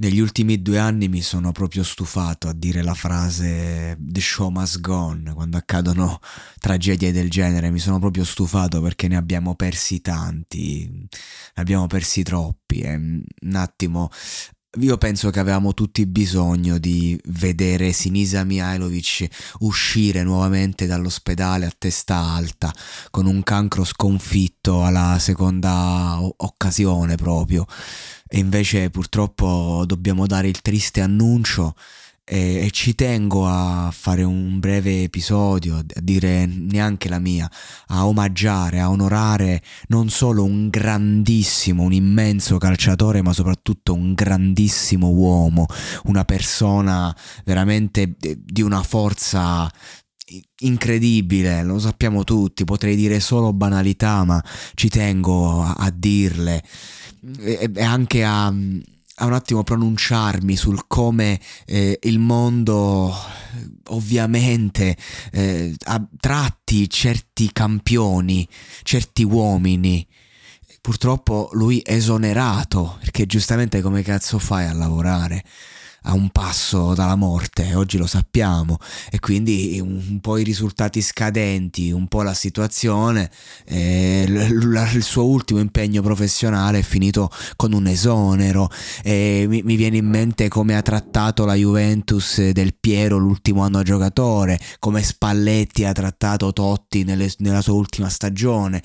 Negli ultimi due anni mi sono proprio stufato a dire la frase The show must go quando accadono tragedie del genere. Mi sono proprio stufato perché ne abbiamo persi tanti, ne abbiamo persi troppi. È un attimo io penso che avevamo tutti bisogno di vedere Sinisa Mihailovic uscire nuovamente dall'ospedale a testa alta con un cancro sconfitto alla seconda occasione proprio. E invece purtroppo dobbiamo dare il triste annuncio e, e, ci tengo a fare un breve episodio, a dire neanche la mia, a omaggiare, a onorare non solo un grandissimo, un immenso calciatore, ma soprattutto un grandissimo uomo, una persona veramente di una forza incredibile, lo sappiamo tutti, potrei dire solo banalità, ma ci tengo a, a dirle. E, e anche a a un attimo pronunciarmi sul come eh, il mondo ovviamente eh, tratti certi campioni, certi uomini. Purtroppo lui esonerato, perché giustamente come cazzo fai a lavorare? A un passo dalla morte, oggi lo sappiamo, e quindi un, po' i risultati scadenti, un po' la situazione, eh, l- il suo ultimo impegno professionale è finito con un esonero, e mi, mi, viene in mente come ha trattato la Juventus del Piero l'ultimo anno giocatore, come Spalletti ha trattato Totti nelle, nella sua ultima stagione,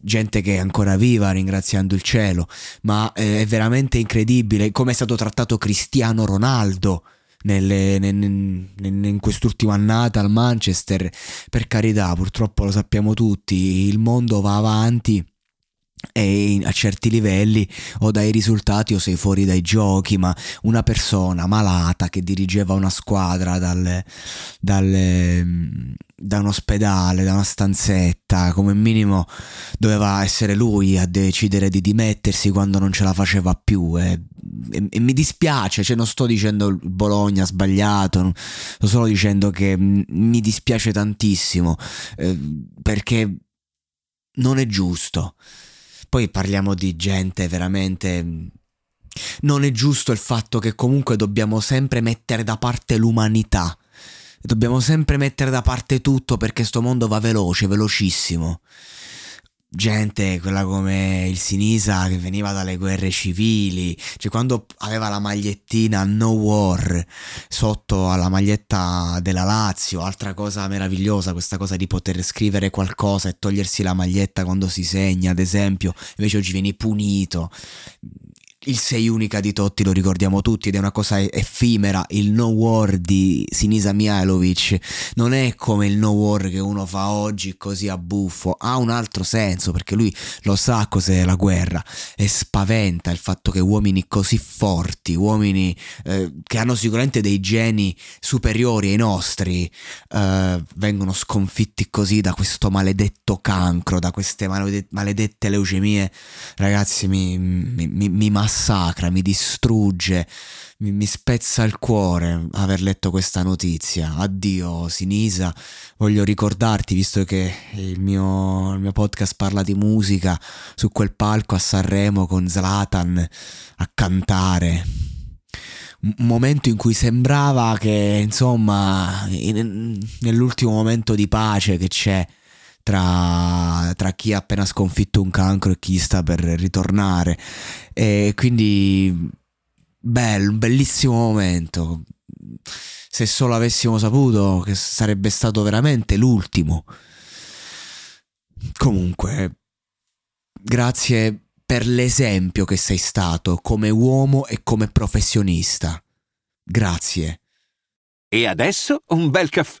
gente che è ancora viva ringraziando il cielo, ma eh, è veramente incredibile come è stato trattato Cristiano Ronaldo, Ronaldo nelle, nel, nel, in quest'ultima annata al Manchester, per carità, purtroppo lo sappiamo tutti, il mondo va avanti e a certi livelli o dai risultati o sei fuori dai giochi, ma una persona malata che dirigeva una squadra dal, dal, da un ospedale, da una stanzetta, come minimo doveva essere lui a decidere di dimettersi quando non ce la faceva più e, e, e mi dispiace, cioè non sto dicendo il Bologna ha sbagliato, sto solo dicendo che mi dispiace tantissimo eh, perché non è giusto. Poi parliamo di gente veramente... Non è giusto il fatto che comunque dobbiamo sempre mettere da parte l'umanità. Dobbiamo sempre mettere da parte tutto perché sto mondo va veloce, velocissimo gente, quella come il Sinisa che veniva dalle guerre civili, cioè quando aveva la magliettina No War sotto alla maglietta della Lazio, altra cosa meravigliosa, questa cosa di poter scrivere qualcosa e togliersi la maglietta quando si segna, ad esempio, invece oggi vieni punito il 6 unica di Totti lo ricordiamo tutti ed è una cosa effimera, il no war di Sinisa Mihailovic. Non è come il no war che uno fa oggi così a buffo, ha un altro senso perché lui lo sa cos'è la guerra e spaventa il fatto che uomini così forti, uomini eh, che hanno sicuramente dei geni superiori ai nostri, eh, vengono sconfitti così da questo maledetto cancro, da queste maledette leucemie, ragazzi mi, mi, mi, mi massacra, mi distrugge, mi, mi, spezza il cuore aver letto questa notizia. Addio Sinisa, voglio ricordarti, visto che il mio, il mio podcast parla di musica, su quel palco a Sanremo con Zlatan a cantare un momento in cui sembrava che, insomma, in, nell'ultimo momento di pace che c'è tra, tra, chi ha appena sconfitto un cancro e chi sta per ritornare. E quindi, bello, un bellissimo momento. Se solo avessimo saputo che sarebbe stato veramente l'ultimo. Comunque, grazie per l'esempio che sei stato come uomo e come professionista. Grazie. E adesso un bel caffè